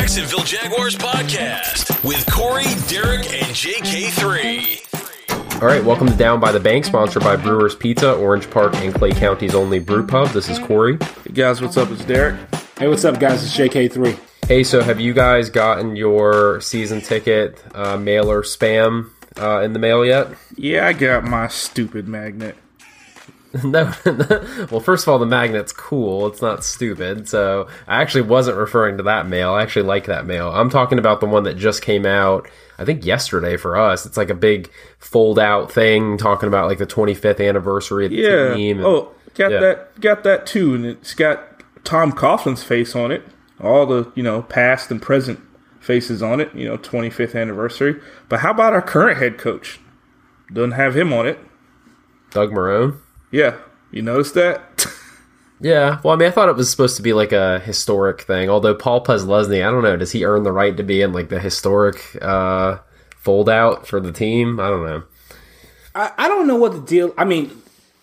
Jacksonville Jaguars podcast with Corey, Derek, and JK3. All right, welcome to Down by the Bank, sponsored by Brewers Pizza, Orange Park, and Clay County's only brew pub. This is Corey. Hey guys, what's up? It's Derek. Hey, what's up, guys? It's JK3. Hey, so have you guys gotten your season ticket uh, mailer spam uh, in the mail yet? Yeah, I got my stupid magnet. no. well, first of all, the magnet's cool. It's not stupid. So I actually wasn't referring to that mail. I actually like that mail. I'm talking about the one that just came out. I think yesterday for us. It's like a big fold out thing talking about like the 25th anniversary of the Yeah. team. and- Oh, got Yeah. that. Got that too, and it's got Tom Coughlin's face on it. All the you know past and present faces on it. You know, 25th anniversary. But how about our current head coach? Doesn't have him on it. Doug Marrone. Yeah, you noticed that? Yeah, well, I mean, I thought it was supposed to be like a historic thing. Although Paul Posluszny, I don't know, does he earn the right to be in like the historic uh, fold out for the team? I don't know. I, I don't know what the deal. I mean,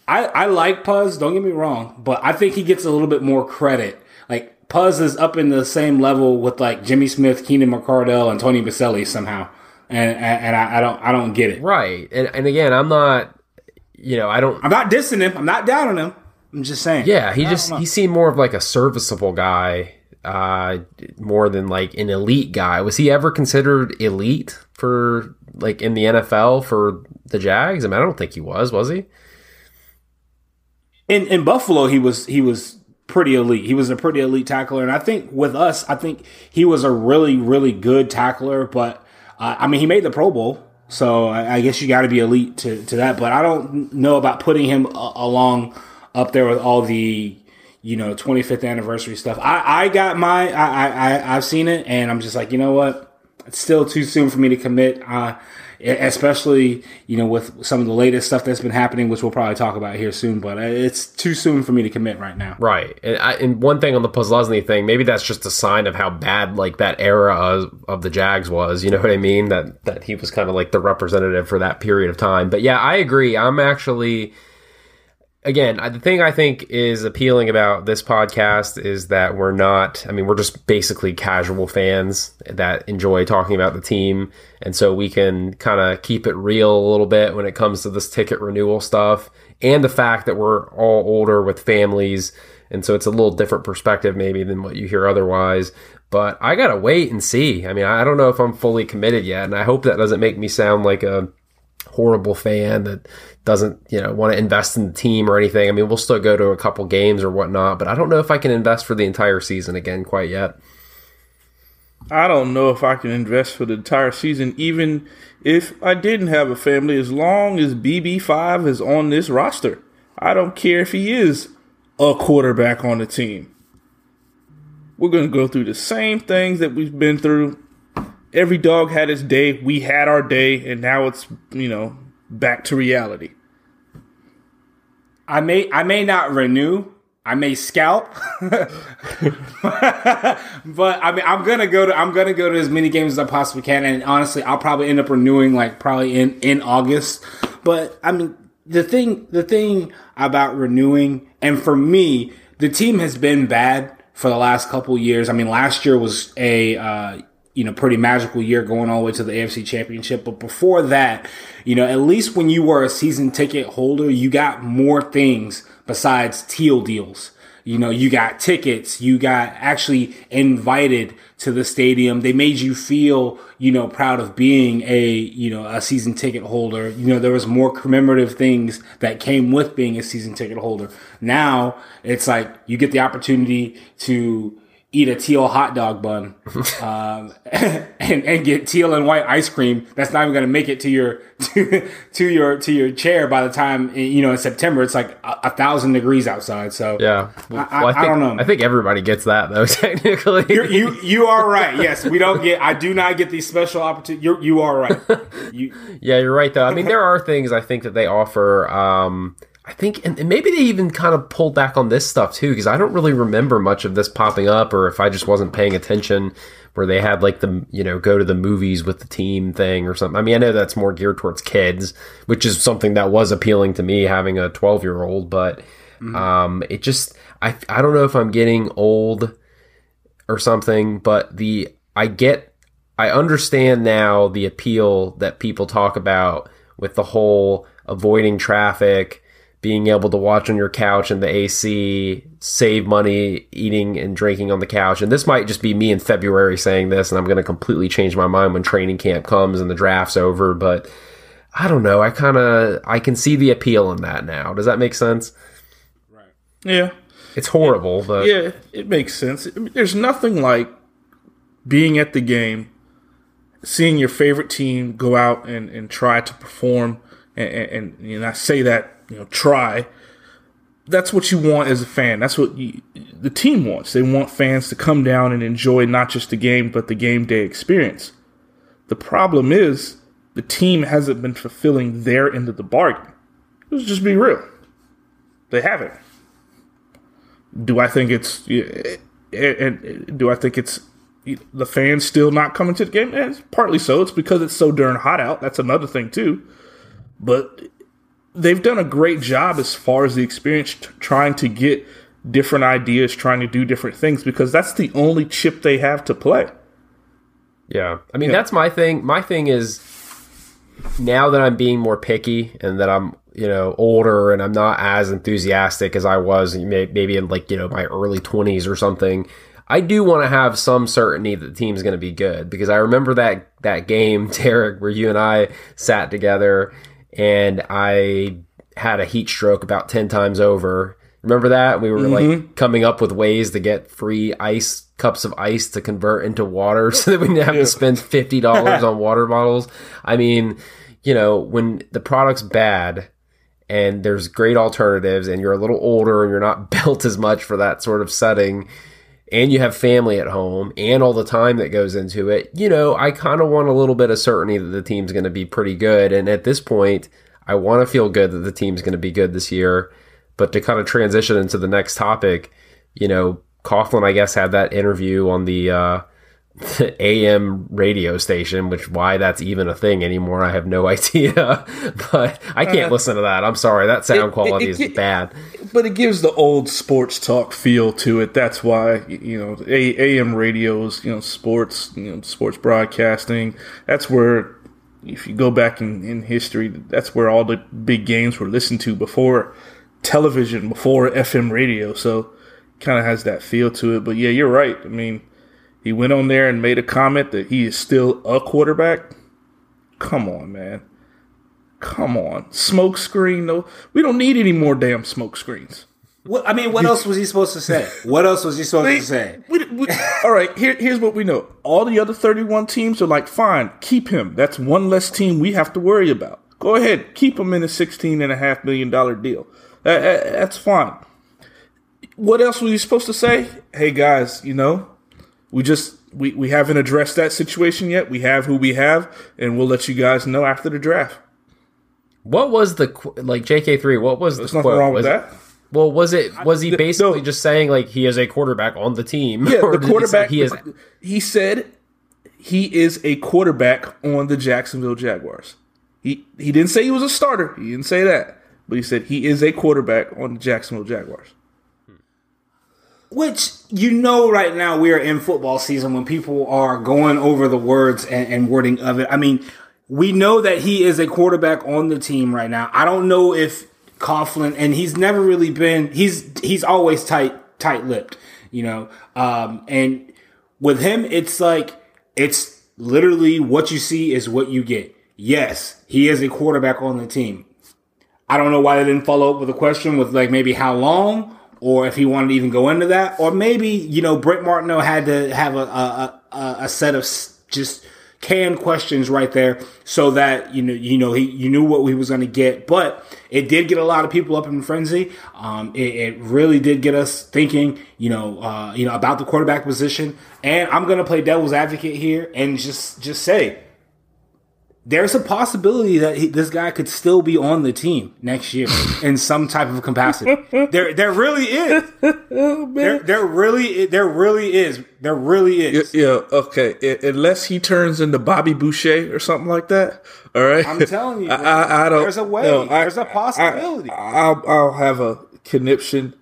I, I like Puzz. Don't get me wrong, but I think he gets a little bit more credit. Like Puzz is up in the same level with like Jimmy Smith, Keenan McCardell, and Tony Boselli somehow, and and, and I, I don't I don't get it. Right, and and again, I'm not, you know, I don't. I'm not dissing him. I'm not down on him. I'm just saying. Yeah, he I just he seemed more of like a serviceable guy, uh, more than like an elite guy. Was he ever considered elite for like in the NFL for the Jags? I mean, I don't think he was. Was he? in in Buffalo, he was he was pretty elite. He was a pretty elite tackler, and I think with us, I think he was a really really good tackler. But uh, I mean, he made the Pro Bowl, so I, I guess you got to be elite to to that. But I don't know about putting him a- along up there with all the you know 25th anniversary stuff. I I got my I I I- I've seen it, and I'm just like, you know what? It's still too soon for me to commit. Uh, especially you know with some of the latest stuff that's been happening, which we'll probably talk about here soon. But uh, it's too soon for me to commit right now. Right, and, I, and one thing on the Posluszny thing, maybe that's just a sign of how bad like that era of, of the Jags was. You know what I mean? That that he was kind of like the representative for that period of time. But yeah, I agree. I'm actually, again, the thing I think is appealing about this podcast is that we're not. I mean, we're just basically casual fans that enjoy talking about the team, and so we can kind of keep it real a little bit when it comes to this ticket renewal stuff, and the fact that we're all older with families, and so it's a little different perspective maybe than what you hear otherwise. But I gotta wait and see. I mean, I don't know if I'm fully committed yet, and I hope that doesn't make me sound like a horrible fan that doesn't you know want to invest in the team or anything. I mean, we'll still go to a couple games or whatnot, but I don't know if I can invest for the entire season again quite yet. I don't know if I can invest for the entire season, even if I didn't have a family, as long as BB5 is on this roster. I don't care if he is a quarterback on the team. We're to go through the same things that we've been through. Every dog had its day. We had our day, and now it's, you know, back to reality. I may I may not renew. I may scalp, but I mean I'm gonna go to I'm gonna go to as many games as I possibly can, and honestly I'll probably end up renewing like probably in in August. But I mean the thing the thing about renewing, and for me the team has been bad for the last couple years. I mean last year was a uh, you know, pretty magical year going all the way to the AFC championship. But before that, you know, at least when you were a season ticket holder, you got more things besides teal deals. You know, you got tickets, you got actually invited to the stadium. They made you feel, you know, proud of being a, you know, a season ticket holder. You know, there was more commemorative things that came with being a season ticket holder. Now it's like you get the opportunity to eat a teal hot dog bun um, and, and get teal and white ice cream that's not even going to make it to your to, to your to your chair by the time you know in september it's like a, a thousand degrees outside so Yeah, I- Well, I think, don't know. I think everybody gets that though. Technically, You're, you you are right yes we don't get i do not get these special opportunities you you are right you Yeah, you're right though. I mean, there are things I think that they offer. Um, I think, and, and maybe they even kind of pulled back on this stuff too, because I don't really remember much of this popping up, or if I just wasn't paying attention, where they had like the you know go to the movies with the team thing or something. I mean, I know that's more geared towards kids, which is something that was appealing to me having a 12 year old, but um, it just I I don't know if I'm getting old or something, but the I get I understand now the appeal that people talk about with the whole avoiding traffic, being able to watch on your couch in the AC, save money eating and drinking on the couch. And this might just be me in February saying this, and I'm going to completely change my mind when training camp comes and the draft's over. But I don't know. I kind of I can see the appeal in that now. Does that make sense? Right. Yeah, It's horrible, but yeah, it makes sense. There's nothing like being at the game, seeing your favorite team go out and, and try to perform, and, and, and I say that you know try. That's what you want as a fan. That's what you, the team wants. They want fans to come down and enjoy not just the game, but the game day experience. The problem is the team hasn't been fulfilling their end of the bargain. Let's just be real. They haven't. Do I think it's and do I think it's the fans still not coming to the game? Eh, it's partly so. It's because it's so darn hot out. That's another thing too. But they've done a great job as far as the experience t- trying to get different ideas, trying to do different things because that's the only chip they have to play. Yeah. I mean, that's my thing. My thing is now that I'm being more picky and that I'm, you know, older and I'm not as enthusiastic as I was maybe in like, you know, my early 20s or something. I do want to have some certainty that the team's going to be good because I remember that that game, Derek, where you and I sat together and I had a heat stroke about 10 times over. Remember that? We were like mm-hmm. coming up with ways to get free ice cups of ice to convert into water so that we didn't have to spend $50 on water bottles. I mean, you know, when the product's bad and there's great alternatives and you're a little older and you're not built as much for that sort of setting and you have family at home and all the time that goes into it, you know, I kind of want a little bit of certainty that the team's going to be pretty good. And at this point, I want to feel good that the team's going to be good this year. But to kind of transition into the next topic, you know, Coughlin, I guess, had that interview on the uh, AM radio station, which why that's even a thing anymore, I have no idea. but I can't uh, listen to that. I'm sorry, that sound it- quality it- is it- bad. But it gives the old sports talk feel to it. That's why you know A- AM radios, you know, sports, you know, sports broadcasting. That's where, if you go back in, in history, that's where all the big games were listened to before television, before FM radio. So, kind of has that feel to it. But yeah, you're right. I mean, he went on there and made a comment that he is still a quarterback. Come on, man. Come on. Smoke screen. No, we don't need any more damn smoke screens. What, I mean, what else was he supposed to say? What else was he supposed to say? We- we- all right, here, here's what we know. All the other 31 teams are like, fine, keep him. That's one less team we have to worry about. Go ahead, keep him in a $16.5 million deal. That- that- that's fine. What else was he supposed to say? Hey, guys, you know, we just. We, we haven't addressed that situation yet. We have who we have, and we'll let you guys know after the draft. What was the like JK three? What was There's the nothing quote? wrong with Was it- that. Well, was it was he no. basically just saying like he is a quarterback on the team? Yeah, Or the did he quarterback. He is. He said he is a quarterback on the Jacksonville Jaguars. He he didn't say he was a starter. He didn't say that, but he said he is a quarterback on the Jacksonville Jaguars. Which you know, right now we are in football season when people are going over the words and, and wording of it. I mean, we know that he is a quarterback on the team right now. I don't know if Coughlin, and he's never really been. He's he's always tight tight lipped, you know. Um, and with him, it's like it's literally what you see is what you get. Yes, he is a quarterback on the team. I don't know why they didn't follow up with a question with like maybe how long or if he wanted to even go into that, or maybe you know Brett Martineau had to have a a, a, a set of just canned questions right there, so that you know you know he you knew what he was going to get. But it did get a lot of people up in frenzy. Um, it, it really did get us thinking, you know, uh, you know about the quarterback position. And I'm going to play devil's advocate here and just just say there's a possibility that he, this guy could still be on the team next year in some type of capacity. There, there really is. Oh, there, there really, there really is. There really is. Yeah, okay. I- unless he turns into Bobby Boucher or something like that. All right, I'm telling you, I, I, I don't. there's a way. no, I- There's a possibility. I, will I'll have a conniption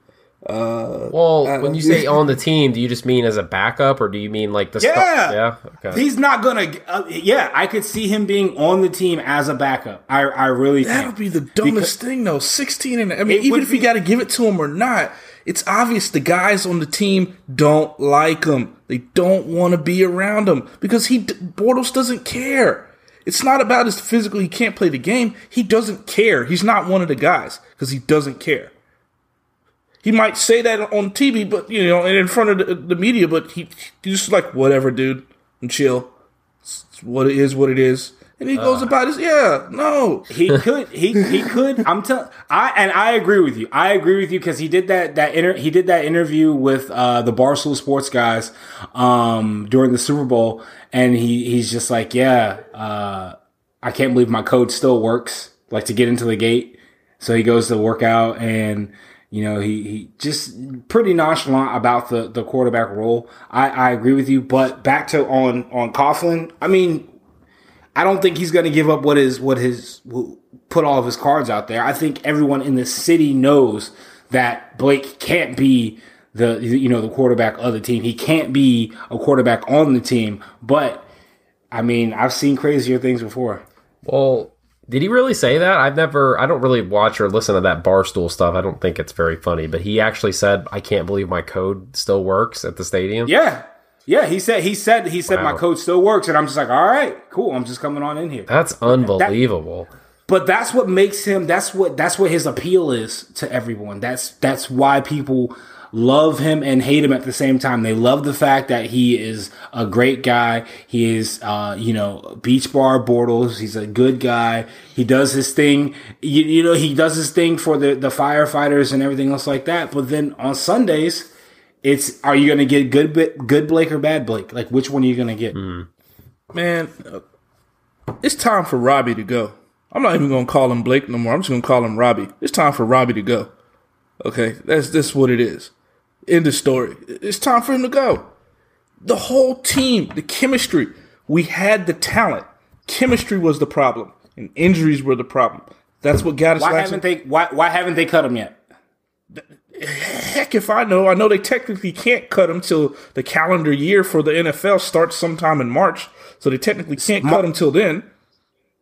Uh, Well, when you say on the team, do you just mean as a backup, or do you mean like the stu- Yeah. yeah? Okay. He's not gonna. Uh, yeah, I could see him being on the team as a backup. I I really That'll think. be the dumbest thing, though. Sixteen, and I mean, even would if you got to give it to him or not, it's obvious the guys on the team don't like him. They don't want to be around him because he Bortles doesn't care. It's not about his physical. He can't play the game. He doesn't care. He's not one of the guys because he doesn't care. He might say that on TV, but you know, and in front of the, the media, but he he's just like whatever, dude, and chill. It's what it is, what it is, and he goes about his yeah. No, He could. He he could. I'm telling. I and I agree with you. I agree with you because he did that that inter, he did that interview with uh, the Barstool Sports guys um, during the Super Bowl, and he he's just like, yeah, uh, I can't believe my code still works. Like to get into the gate, so he goes to work out and. You know, he, he just pretty nonchalant about the, the quarterback role. I, I agree with you, but back to on on Coughlin. I mean, I don't think he's going to give up what his what his put all of his cards out there. I think everyone in the city knows that Blake can't be the you know the quarterback of the team. He can't be a quarterback on the team. But I mean, I've seen crazier things before. Well, did he really say that? I've never. I don't really watch or listen to that barstool stuff. I don't think it's very funny. But he actually said, "I can't believe my code still works at the stadium." Yeah. Yeah, he said he said he said my code still works, and I'm just like, all right, cool. I'm just coming on in here. That's unbelievable. But that's what makes him. That's what that's what his appeal is to everyone. That's that's why people love him and hate him at the same time. They love the fact that he is a great guy. He is, uh, you know, beach bar Bortles. He's a good guy. He does his thing. You, you know, he does his thing for the the firefighters and everything else like that. But then on Sundays, it's are you going to get good good Blake or bad Blake? Like which one are you going to get? man, uh, it's time for Robbie to go. I'm not even gonna call him Blake no more. I'm just gonna call him Robbie. It's time for Robbie to go. Okay, that's that's what it is. End of story. It's time for him to go. The whole team, the chemistry, we had the talent. Chemistry was the problem, and injuries were the problem. That's what got us Why haven't they why why haven't they cut him yet? Heck, if I know, I know they technically can't cut him till the calendar year for the NFL starts sometime in March. So they technically can't cut him till then.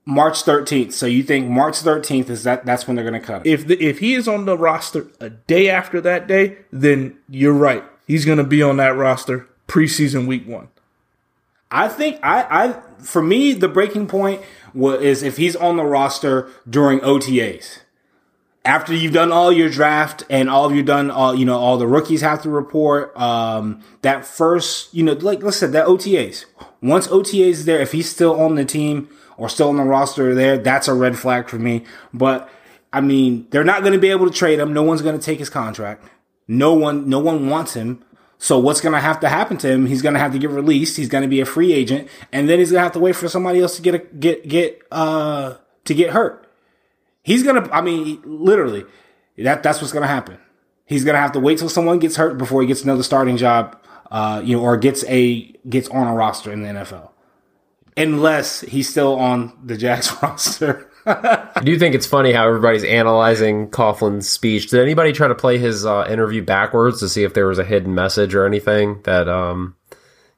March 13th. So you think March 13th is that that's when they're going to cut him? if the, if he is on the roster a day after that day, then you're right. He's going to be on that roster preseason week one. I think I, I for me the breaking point was, is if he's on the roster during OTAs. After you've done all your draft and all you've done all you know all the rookies have to report um that first you know like let's say that OTAs. Once OTAs is there if he's still on the team or still on the roster there that's a red flag for me. But I mean, they're not going to be able to trade him. No one's going to take his contract. No one no one wants him. So what's going to have to happen to him? He's going to have to get released. He's going to be a free agent, and then he's going to have to wait for somebody else to get a, get get uh to get hurt. He's gonna. I mean, literally, that that's what's going to happen. He's going to have to wait till someone gets hurt before he gets another starting job, uh, you know, or gets a gets on a roster in the NFL, unless he's still on the Jags roster. I do think it's funny how everybody's analyzing Coughlin's speech. Did anybody try to play his uh, interview backwards to see if there was a hidden message or anything that um,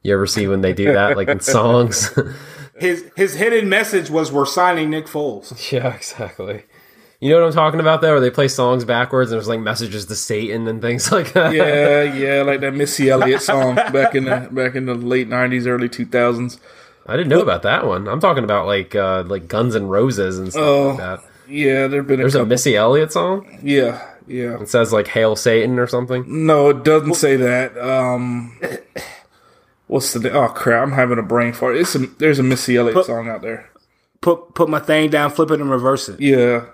you ever see when they do that, like in songs? his his hidden message was, "We're signing Nick Foles." yeah, exactly. You know what I'm talking about, though, where they play songs backwards and there's like messages to Satan and things like that. Yeah, yeah, like that Missy Elliott song back in the back in the late '90s, early 2000s. I didn't know about that one. I'm talking about like uh, like Guns and Roses and stuff Oh. like that. Yeah, there've been a There's a couple. Missy Elliott song. yeah, yeah. It says like "Hail Satan" or something. No, it doesn't say that. Um, what's the? Oh crap! I'm having a brain fart. It's a, there's a Missy Elliott song out there. Put put my thing down, flip it, and reverse it. Yeah,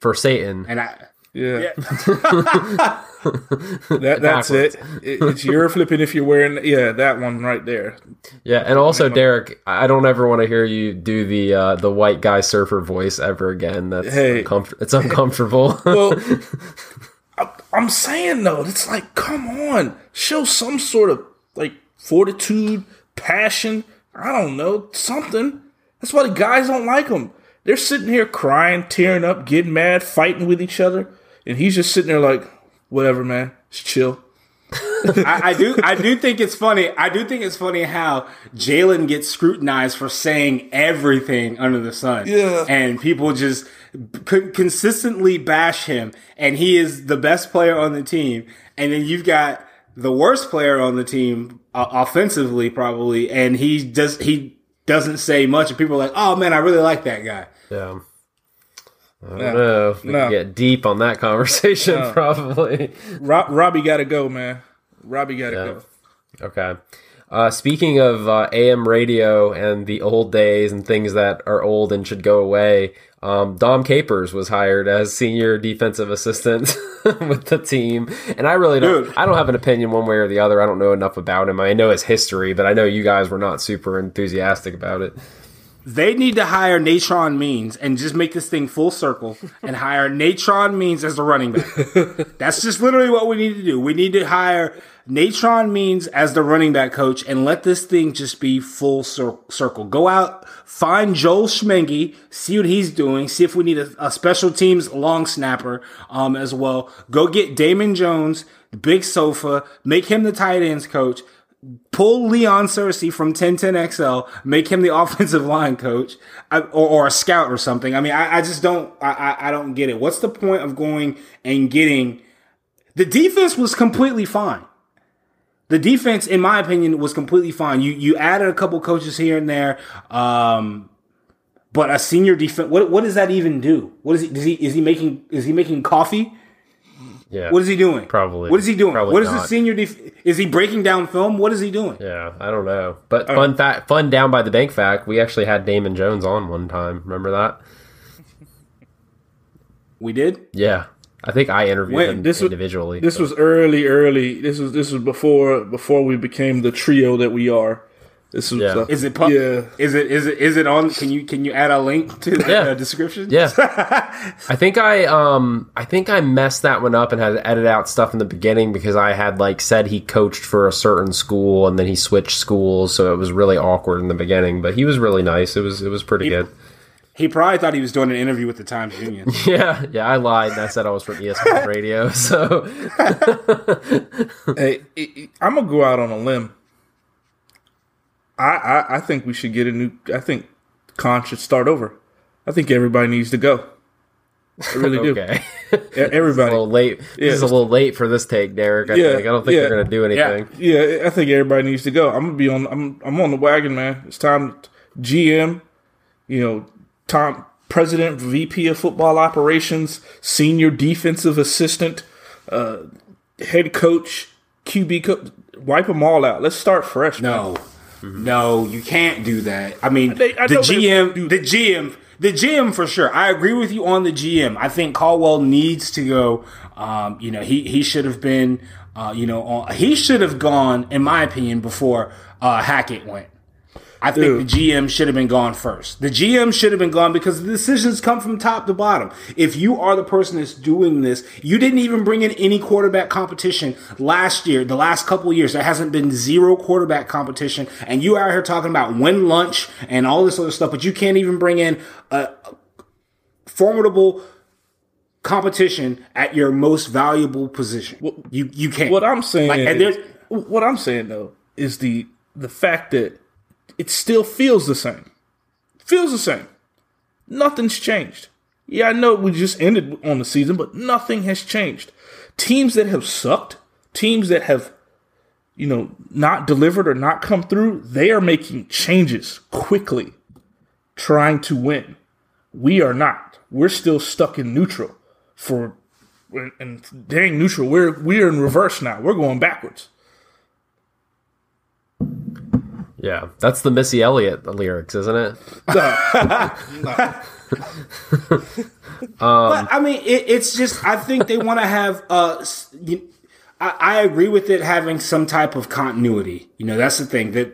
For Satan, And I, yeah. yeah. That that's it. it. It's your flipping if you're wearing. Yeah, that one right there. yeah, and also Derek, I don't ever want to hear you do the uh, the white guy surfer voice ever again. That's Hey. uncomfort- it's uncomfortable. Well, I, I'm saying though, it's like, come on, show some sort of like fortitude, passion. I don't know, something. That's why the guys don't like him. They're sitting here crying, tearing up, getting mad, fighting with each other, and he's just sitting there like, whatever, man. Just chill. I, I do I do think it's funny. I do think it's funny how Jalen gets scrutinized for saying everything under the sun. Yeah. And people just c- consistently bash him and he is the best player on the team. And then you've got the worst player on the team uh, offensively probably and he does he doesn't say much and people are like, "Oh man, I really like that guy." Yeah. I don't No. know if we No. can get deep on that conversation, probably. Rob, Robbie got to go, man. Robbie got to Yeah. go. Okay. Uh, speaking of uh, AM radio and the old days and things that are old and should go away, um, Dom Capers was hired as senior defensive assistant with the team, and I really don't. Dude. I don't have an opinion one way or the other. I don't know enough about him. I know his history, but I know you guys were not super enthusiastic about it. They need to hire Natron Means and just make this thing full circle and hire Natron Means as the running back. That's just literally what we need to do. We need to hire Natron Means as the running back coach and let this thing just be full cir- circle. Go out, find Joel Schmengi, see what he's doing, see if we need a, a special teams long snapper um, as well. Go get Damon Jones, big sofa, make him the tight ends coach pull Leon Searcy from 1010XL, make him the offensive line coach, I- or, or a scout or something. I mean, I, I just don't, I, I, I don't get it. What's the point of going and getting the defense was completely fine. The defense, in my opinion, was completely fine. You you added a couple coaches here and there, um, but a senior defense. What what does that even do? What is he? Does he is he making is he making coffee? Yeah. What is he doing? Probably. What is he doing? Probably what is the senior? Def- is he breaking down film? What is he doing? Yeah, I don't know. But fun fact, fun down by the bank fact, we actually had Damon Jones on one time. Remember that? We did. Yeah. I think I interviewed When- him this was- individually. This was early, early. This was this was before before we became the trio that we are. This was Yeah. Is it pub- Yeah. Is it is it is it on? Can you can you add a link to the Yeah. uh, description? Yeah. I think I um I think I messed that one up and had to edit out stuff in the beginning because I had like said he coached for a certain school and then he switched schools, so it was really awkward in the beginning. But he was really nice. It was it was pretty good. He probably thought he was doing an interview with the Times Union. Yeah, yeah, I lied and I said I was from ESPN radio. So Hey, I'm gonna go out on a limb. I, I I think we should get a new. I think Khan should start over. I think everybody needs to go. I really do. okay. E- a a little late. Yeah. This is a little late for this take, Derek. I Yeah, think. I don't think yeah. they're gonna do anything. Yeah, I think everybody needs to go. I'm gonna be on. I'm I'm on the wagon, man. It's time. GM, you know, Tom, President, VP of Football Operations, Senior Defensive Assistant, uh, Head Coach, QB coach. Wipe them all out. Let's start fresh. man. No, no, you can't do that. I mean, They- I the GM, the GM, the GM for sure. I agree with you on the GM. I think Caldwell needs to go. Um, you know, he he should have been. Uh, you know, on, he should have gone, in my opinion, before uh, Hackett went. I think the GM should have been gone first. The GM should have been gone because the decisions come from top to bottom. If you are the person that's doing this, you didn't even bring in any quarterback competition last year, the last couple of years. There hasn't been zero quarterback competition. And you out here talking about win lunch and all this other stuff, but you can't even bring in a formidable competition at your most valuable position. you you can't. What I'm saying, Like, is, what I'm saying though, is the the fact that it still feels the same. Feels the same. Nothing's changed. Yeah, I know we just ended on the season, but nothing has changed. Teams that have sucked, teams that have, you know, not delivered or not come through, they are making changes quickly, trying to win. We are not. We're still stuck in neutral for and dang neutral. We're we're in reverse now. We're going backwards. Yeah, that's the Missy Elliott lyrics, isn't it? But I mean, it, it's just I think they want to have. Uh, you, I, I agree with it having some type of continuity. You know, that's the thing that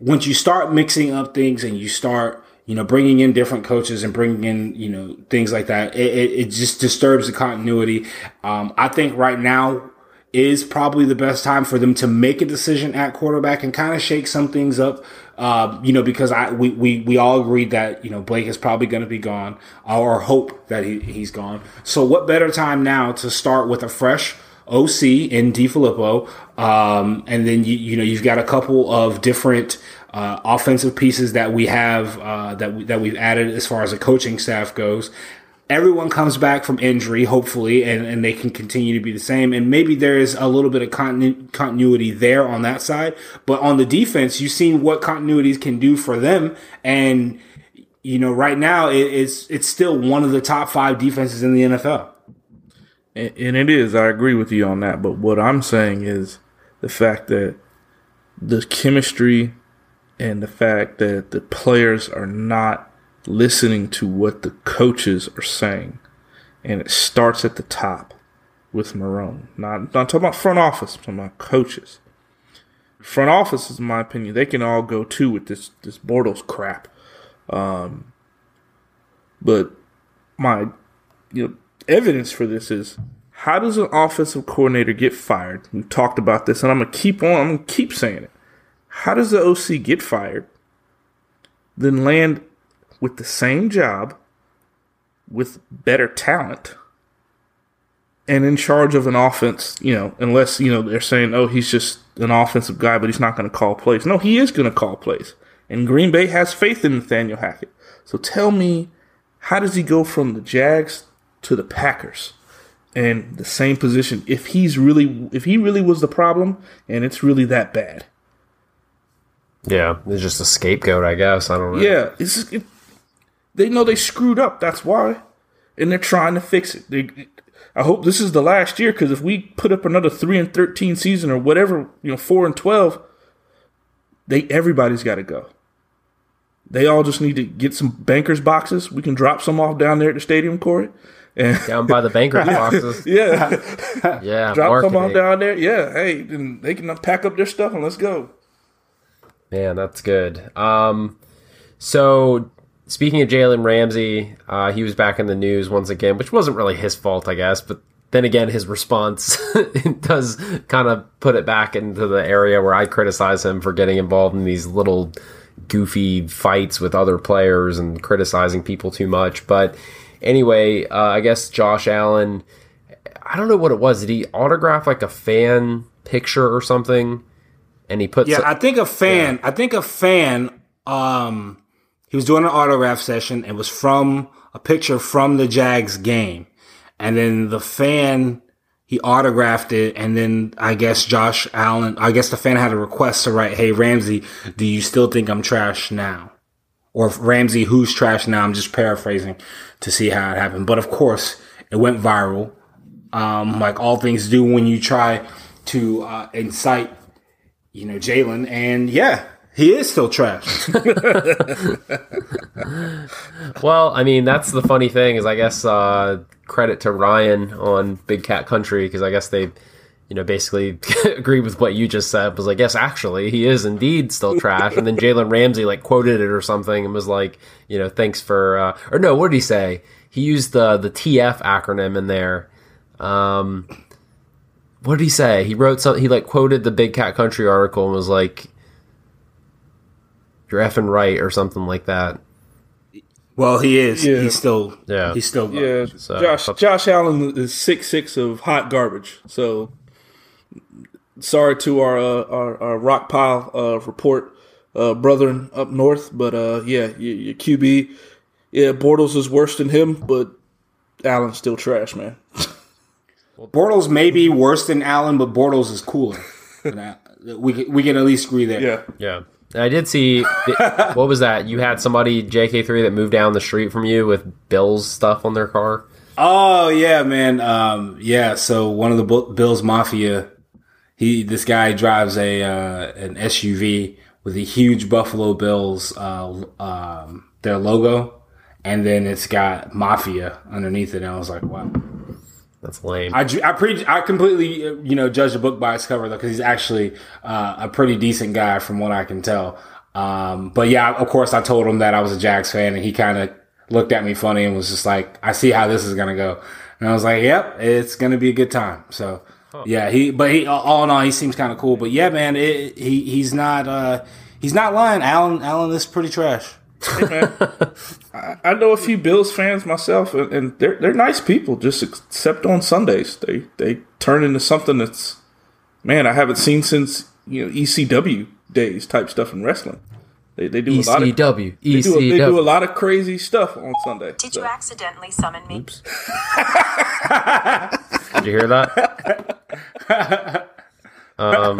once you start mixing up things and you start, you know, bringing in different coaches and bringing in, you know, things like that, it, it, it just disturbs the continuity. Um, I think right now is probably the best time for them to make a decision at quarterback and kind of shake some things up. Uh, you know, because I we, we we all agreed that you know Blake is probably going to be gone, or hope that he he's gone. So what better time now to start with a fresh OC in DeFilippo, um, and then you you know you've got a couple of different uh, offensive pieces that we have uh, that we, that we've added as far as the coaching staff goes. Everyone comes back from injury, hopefully, and, and they can continue to be the same. And maybe there is a little bit of continu- continuity there on that side. But on the defense, you've seen what continuities can do for them. And, you know, right now it, it's, it's still one of the top five defenses in the NFL. And, and it is. I agree with you on that. But what I'm saying is the fact that the chemistry and the fact that the players are not listening to what the coaches are saying. And it starts at the top with Marrone. Not, not talking about front office, I'm talking about coaches. Front office, in my opinion, they can all go too with this this Bortles crap. Um, but my you know evidence for this is how does an offensive coordinator get fired? We've talked about this, and I'm gonna keep on. I'm gonna keep saying it. How does the OC get fired, then land with the same job, with better talent, and in charge of an offense, you know, unless, you know, they're saying, oh, he's just an offensive guy, but he's not going to call plays. No, he is going to call plays. And Green Bay has faith in Nathaniel Hackett. So tell me, how does he go from the Jags to the Packers? And the same position. If he's really, if he really was the problem, and it's really that bad, Yeah, it's just a scapegoat, I guess. I don't know. Yeah, it's it, they know they screwed up. That's why, and they're trying to fix it. They, I hope this is the last year because if we put up another three and thirteen season or whatever, you know, four and twelve, they everybody's got to go. They all just need to get some bankers boxes. We can drop some off down there at the stadium, Corey. And Down by the bankers boxes. yeah, Yeah, drop some off down there. Yeah, hey, they can pack up their stuff and let's go. Man, that's good. Um, so speaking of Jalen Ramsey, uh, he was back in the news once again, which wasn't really his fault, I guess. But then again, his response does kind of put it back into the area where I criticize him for getting involved in these little goofy fights with other players and criticizing people too much. But anyway, uh, I guess Josh Allen. I don't know what it was. Did he autograph like a fan picture or something? And he put Yeah, I think a fan. I think a fan. Um, he was doing an autograph session. It was from a picture from the Jags game, and then the fan he autographed it, and then I guess Josh Allen. I guess the fan had a request to write, "Hey Ramsey, do you still think I'm trash now?" Or Ramsey, who's trash now? I'm just paraphrasing to see how it happened, but of course it went viral. Um, like all things do when you try to uh, incite you know, Jalen, and yeah, he is still trash. Well, I mean, that's the funny thing is, I guess uh, credit to Ryan on Big Cat Country because I guess they, you know, basically agreed with what you just said. Was like, yes, actually, he is indeed still trash. and then Jalen Ramsey like quoted it or something and was like, you know, thanks for, uh, or no, what did he say? He used the the TF acronym in there. Um, what did he say? He wrote something. He like quoted the Big Cat Country article and was like, "You're effing right" or something like that. well, he is. Yeah. He's still. Yeah. He's still. Yeah, So- Josh Josh Allen is six six of hot garbage. So sorry to our uh, our, our rock pile uh, report uh, brethren up north, but uh, yeah, your, your QB, yeah, Bortles is worse than him, but Allen's still trash, man. Bortles may be worse than Allen, but Bortles is cooler. we we can at least agree there. Yeah, Yeah. I did see. the- what was that? You had somebody JK3 that moved down the street from you with Bill's stuff on their car. Oh yeah, man. Um, yeah. So one of the Bills Mafia, he this guy drives a uh, an SUV with a huge Buffalo Bills uh, um, their logo, and then it's got Mafia underneath it. And I was like, wow. That's lame. I, I pre I completely uh, you know judge a book by its cover though because he's actually uh, a pretty decent guy from what I can tell. Um, but yeah, of course I told him that I was a Jags fan and he kind of looked at me funny and was just like, I see how this is gonna go, and I was like, Yep, it's gonna be a good time. So yeah, he but he all in all he seems kind of cool. But yeah, man, it, he he's not uh, he's not lying. Allen Allen is pretty trash. Hey, man, I, I know a few Bills fans myself, and, and they're they're nice people. Just except on Sundays, they they turn into something that's man I haven't seen since you know ECW days type stuff in wrestling. They, they do a lot of ECW. they do, a, they do a lot of crazy stuff on Sunday. Did So, you accidentally summon me? Oops. Did you hear that? um,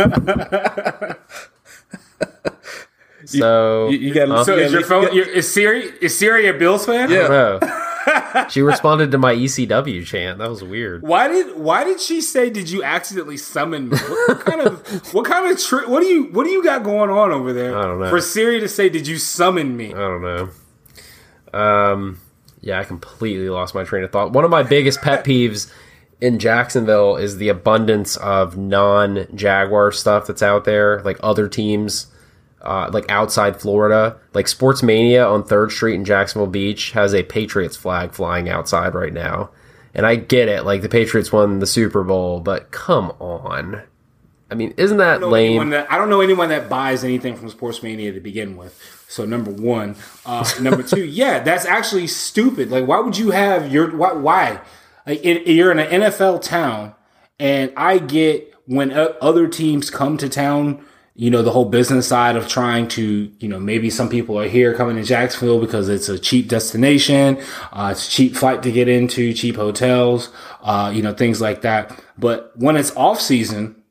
so you, you got Huh? So is your phone? you gotta- is Siri? Is Siri a Bills fan? Yeah. no. she responded to my ECW chant. That was weird. Why did Why did she say? Did you accidentally summon me? What, what kind of What kind of tri- What do you What do you got going on over there? I don't know. For Siri to say, "Did you summon me?" I don't know. Um, yeah, I completely lost my train of thought. One of my biggest pet peeves in Jacksonville is the abundance of non Jaguar stuff that's out there, like other teams, uh, like outside Florida. Like Sports Mania on Third Street in Jacksonville Beach has a Patriots flag flying outside right now. And I get it, like the Patriots won the Super Bowl, but come on. I mean, isn't that I don't know anyone lame? that I don't know anyone that buys anything from Sports Mania to begin with. So number one, uh, number two, yeah, that's actually stupid. Like, why would you have your why? why? Like, it, you're in an NFL town, and I get when other teams come to town. You know the whole business side of trying to, you know, maybe some people are here coming to Jacksonville because it's a cheap destination, uh, it's a cheap flight to get into, cheap hotels, uh, you know, things like that. But when it's off season,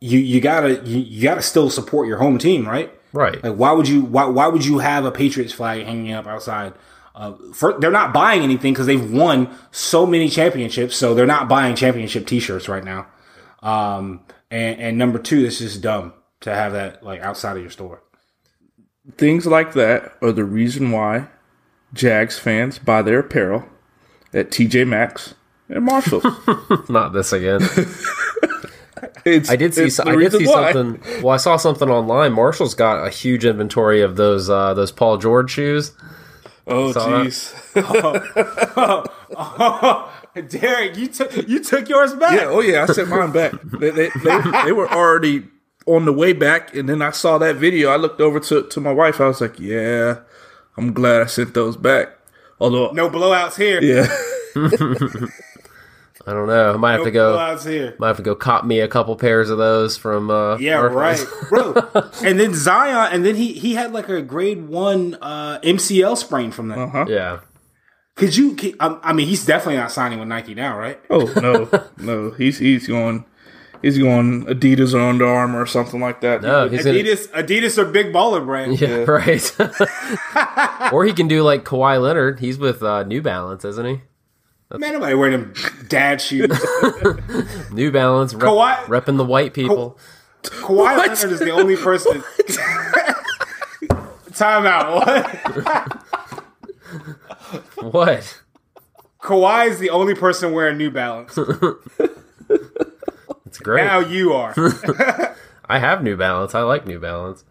you you gotta you, you gotta still support your home team, right? Right. Like why would you why why would you have a Patriots flag hanging up outside? Uh, for, they're not buying anything because they've won so many championships, so they're not buying championship T-shirts right now. Um, and and number two, it's just dumb to have that like outside of your store. things like that are the reason why Jags fans buy their apparel at TJ Maxx and Marshalls. Not this again. It's, I did see. it's so- I did see why. something. Well, I saw something online. Marshall's got a huge inventory of those uh, those Paul George shoes. Oh, Saw that. jeez. Derek, you took you took yours back. Yeah, oh yeah, I sent mine back. They, they, they, they were already on the way back, and then I saw that video. I looked over to, to my wife. I was like, yeah, I'm glad I sent those back. Although, No blowouts here. yeah, I don't know. I might have No to go. blowouts here. Might have to go cop me a couple pairs of those from. Uh, Yeah, Marshalls. right, bro. and then Zion, and then he he had like a grade one uh, MCL sprain from that. Uh-huh. Yeah. Could you? Could, I, I mean, he's definitely not signing with Nike now, right? oh no, no, he's he's going, he's going Adidas or Under Armour or something like that. No, he's gonna. Adidas, Adidas are big baller brand. Yeah, right. or he can do like Kawhi Leonard. He's with uh, New Balance, isn't he? Man, nobody wearing them dad shoes. New Balance, rep, Kawhi- repping the white people. Kawhi Leonard is the only person. Time out. What? what? Kawhi is the only person wearing New Balance. It's great. Now you are. I have New Balance. I like New Balance.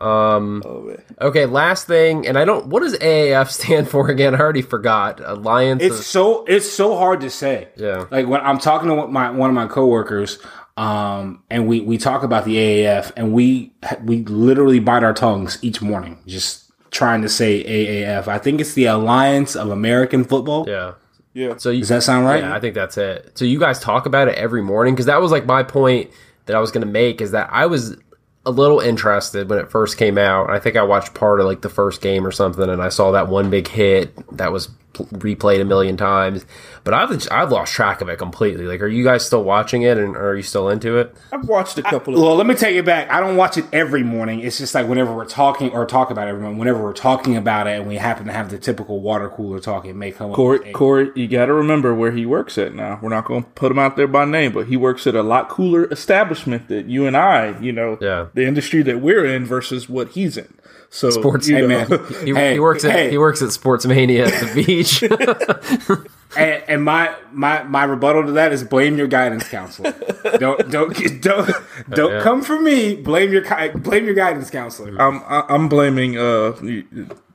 Um, Oh, man. Okay, last thing, and I don't. What does AAF stand for again? I already forgot. Alliance. It's of, so it's so hard to say. Yeah. Like when I'm talking to my one of my coworkers, um, and we we talk about the AAF, and we we literally bite our tongues each morning, just trying to say AAF. I think it's the Alliance of American Football. yeah. Yeah. So you, Does that sound right? Yeah, I think that's it. So you guys talk about it every morning because that was like my point that I was going to make is that I was a little interested when it first came out. I think I watched part of like the first game or something, and I saw that one big hit that was pl- replayed a million times. But I've I've lost track of it completely. Like, are you guys still watching it, and are you still into it? I've watched a couple of. Well, let me take you back. I don't watch it every morning. It's just like whenever we're talking or talk about everyone. whenever we're talking about it and we happen to have the typical water cooler talk, it may come up. Corey, with a- Corey, you got to remember where he works at now. We're not going to put him out there by name, but he works at a lot cooler establishment that you and I, you know, Yeah. the industry that we're in versus what he's in. So, Sports- you Hey, man. He, Hey, he works at hey. he works at Sports Mania at the beach. And, and my my my rebuttal to that is blame your guidance counselor. don't don't don't don't Yeah. come for me. Blame your blame your guidance counselor. I'm I- I'm blaming uh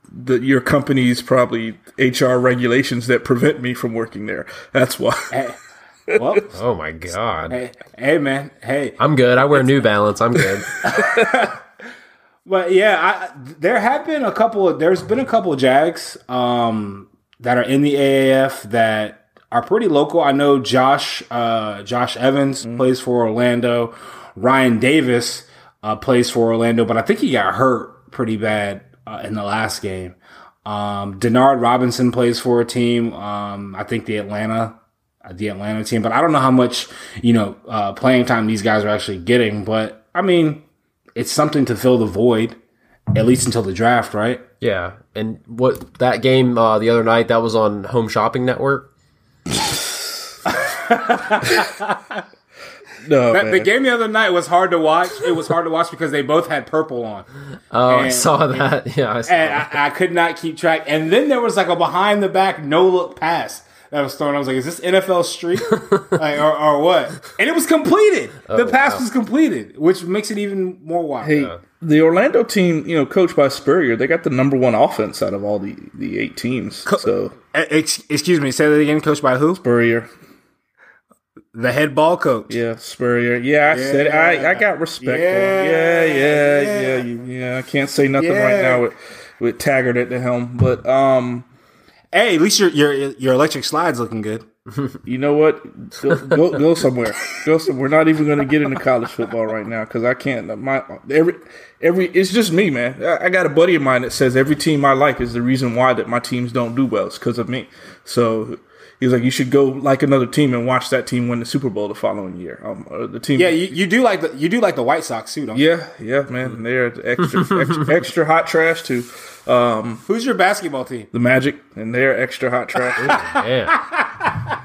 the your company's probably HR regulations that prevent me from working there. That's why. well, oh my god, hey, hey man, hey. I'm good. I wear New Balance. I'm good. But yeah, I, there have been a couple. Of, there's been a couple of Jags um, that are in the AAF that are pretty local. I know Josh uh, Josh Evans plays for Orlando. Ryan Davis uh, plays for Orlando, but I think he got hurt pretty bad uh, in the last game. Um, Denard Robinson plays for a team. Um, I think the Atlanta uh, the Atlanta team, but I don't know how much you know uh, playing time these guys are actually getting. But I mean, it's something to fill the void, at least until the draft, right? Yeah, and what that game uh, the other night that was on Home Shopping Network. No, That, the game the other night was hard to watch. It was hard to watch because they both had purple on, Oh, I saw that. Yeah, I saw and that. I, I could not keep track. And then there was like a behind the back no look pass that was thrown. I was like, "Is this NFL Street like, or, or what?" And it was completed. the pass wow. was completed, which makes it even more wild. Hey, the Orlando team, you know, coached by Spurrier, they got the number one offense out of all the, the eight teams. so Eh, ex- excuse me, say that again. Coached by who? Spurrier, The head ball coach. yeah, Spurrier, yeah, I said. I, I got respect. for him. Yeah, Yeah, yeah, yeah. yeah, you- yeah. I can't say nothing Yeah. right now with with Taggart at the helm, but um, Hey, at least your your your electric slide's looking good. you know what? Go go, go somewhere. Go somewhere. We're not even going to get into college football right now because I can't. My every every it's just me, man. I, I got a buddy of mine that says every team I like is the reason why that my teams don't do well. It's because of me. So he's like, you should go like another team and watch that team win the Super Bowl the following year. Um, uh, the team. Yeah, you, you do like the you do like the White Sox too, don't you? yeah, yeah, man. They're extra, extra, extra hot trash too. Who's your basketball team? The Magic, and they're extra hot trash. Man.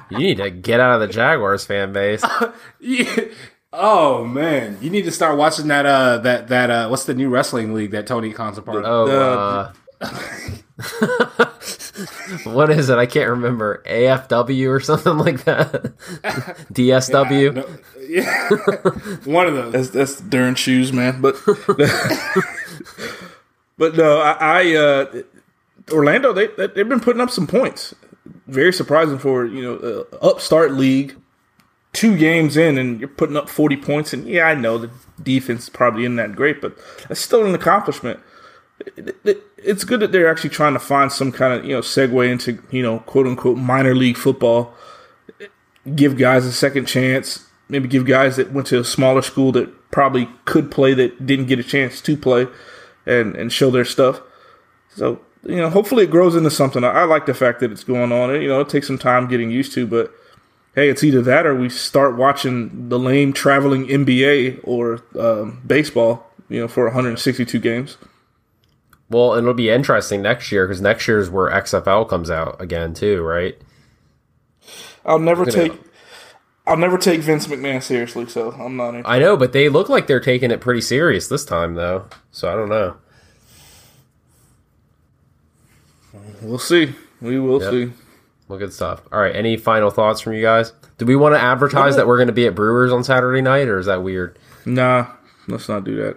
you need to get out of the Jaguars fan base. Yeah. Oh man, you need to start watching that. Uh, that that uh, what's the new wrestling league that Tony Khan's a part of? Oh, uh, what is it? I can't remember. AFW or something like that. DSW. No, yeah, one of those. That's that's darn shoes, man. But but no, I, I uh, Orlando they they- they've been putting up some points. Very surprising for you know uh, upstart league. Two games in and you're putting up forty points, and yeah, I know the defense is probably isn't that great, but that's still an accomplishment. It- it- it's good that they're actually trying to find some kind of you know segue into you know quote unquote minor league football give guys a second chance. Maybe give guys that went to a smaller school that probably could play that didn't get a chance to play, and and show their stuff. So you know, hopefully it grows into something. I, like the fact that it's going on. You know, it takes some time getting used to, but hey, it's either that or we start watching the lame traveling NBA or um, baseball. You know, for 162 games. Well, it'll be interesting next year because next year's where XFL comes out again too, right? I'll never gonna- take. I'll never take Vince McMahon seriously, so I'm not. In. I know, but they look like they're taking it pretty serious this time, though. So I don't know. We'll see. We will Yep. see. Well, good stuff. All right. Any final thoughts from you guys? Do we want to advertise that we're going to be at Brewers on Saturday night, or is that weird? Nah, let's not do that.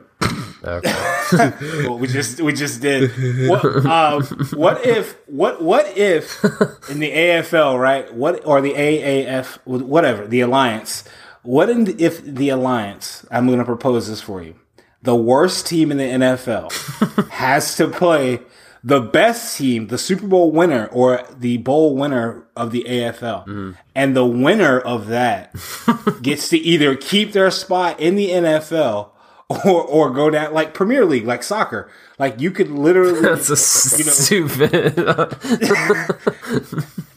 Well, we just we just did. What, uh, what if what what if in the AFL right? What or the AAF whatever the alliance? What in, if the alliance? I'm going to propose this for you. The worst team in the NFL has to play the best team, the Super Bowl winner or the bowl winner of the AFL, and the winner of that gets to either keep their spot in the NFL or or go down like Premier League, like soccer. Like you could literally, That's a you know, stupid.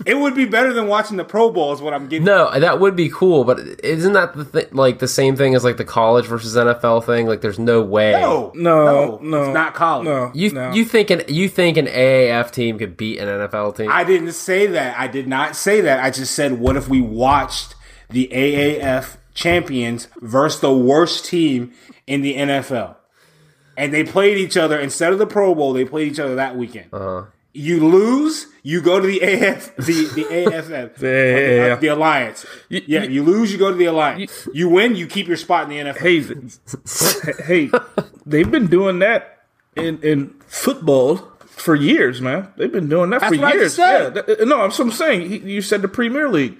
it would be better than watching the Pro Bowl. Is what I'm getting. no, that would be cool, but isn't that the th- like the same thing as like the college versus NFL thing? Like, there's no way. no, No, no, it's not college. No, You no. you think an you think an AAF team could beat an NFL team? I didn't say that. I did not say that. I just said, what if we watched the AAF champions versus the worst team in the NFL? And they played each other instead of the Pro Bowl. They played each other that weekend. You lose, you go to the AF, the the AFF, uh, the Alliance. yeah, you lose, you go to the Alliance. You win, you keep your spot in the NFL. hey, hey, they've been doing that in in football for years, man. They've been doing that That's for years. Yeah, that- no, I'm, so I'm saying. You said the Premier League.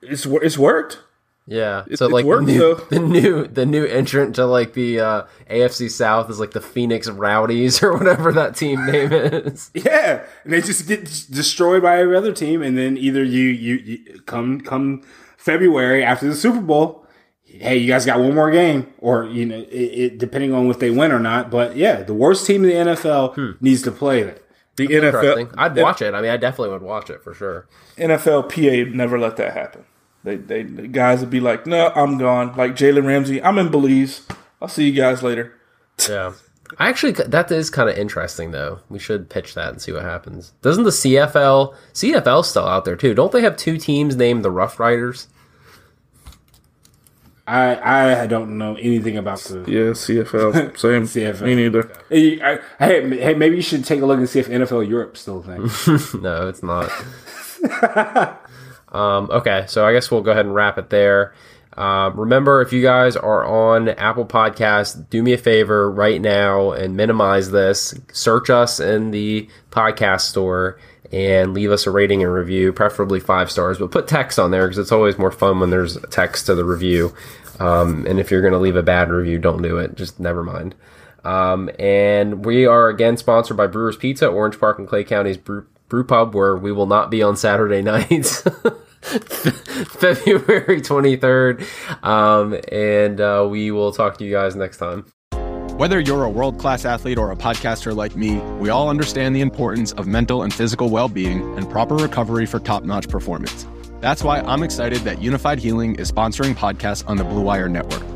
It's it's worked. Yeah. It- so like the worked, new, the new the new entrant to like the uh, AFC South is like the Phoenix Rowdies or whatever that team name is. Yeah, and they just get destroyed by every other team, and then either you you, you come come February after the Super Bowl, hey, you guys got one more game, or you know, it, it depending on if they win or not. But yeah, the worst team in the NFL needs to play that. The Interesting. NFL, I'd watch it. I mean, I definitely would watch it for sure. NFL PA never let that happen. They, they, the guys would be like, "No, I'm gone." Like Jalen Ramsey, I'm in Belize. I'll see you guys later. Yeah. I actually that is kind of interesting though. We should pitch that and see what happens. Doesn't the CFL CFL still out there too? Don't they have two teams named the Rough Riders? I I don't know anything about the. Yeah, CFL, same. CFL. Me neither. Hey, I- hey, hey, maybe you should take a look and see if NFL Europe still a thing. No, it's not. Um, okay, so I guess we'll go ahead and wrap it there. Um, remember, if you guys are on Apple Podcasts, do me a favor right now and minimize this. Search us in the podcast store and leave us a rating and review, preferably five stars, but put text on there because it's always more fun when there's text to the review. Um, and if you're going to leave a bad review, don't do it. Just never mind. Um, and we are again sponsored by Brewers Pizza, Orange Park and Clay County's brew, brew pub, where we will not be on Saturday nights. February 23rd. Um, and uh, we will talk to you guys next time. Whether you're a world class athlete or a podcaster like me, we all understand the importance of mental and physical well being and proper recovery for top notch performance. That's why I'm excited that Unifyd Healing is sponsoring podcasts on the Blue Wire Network.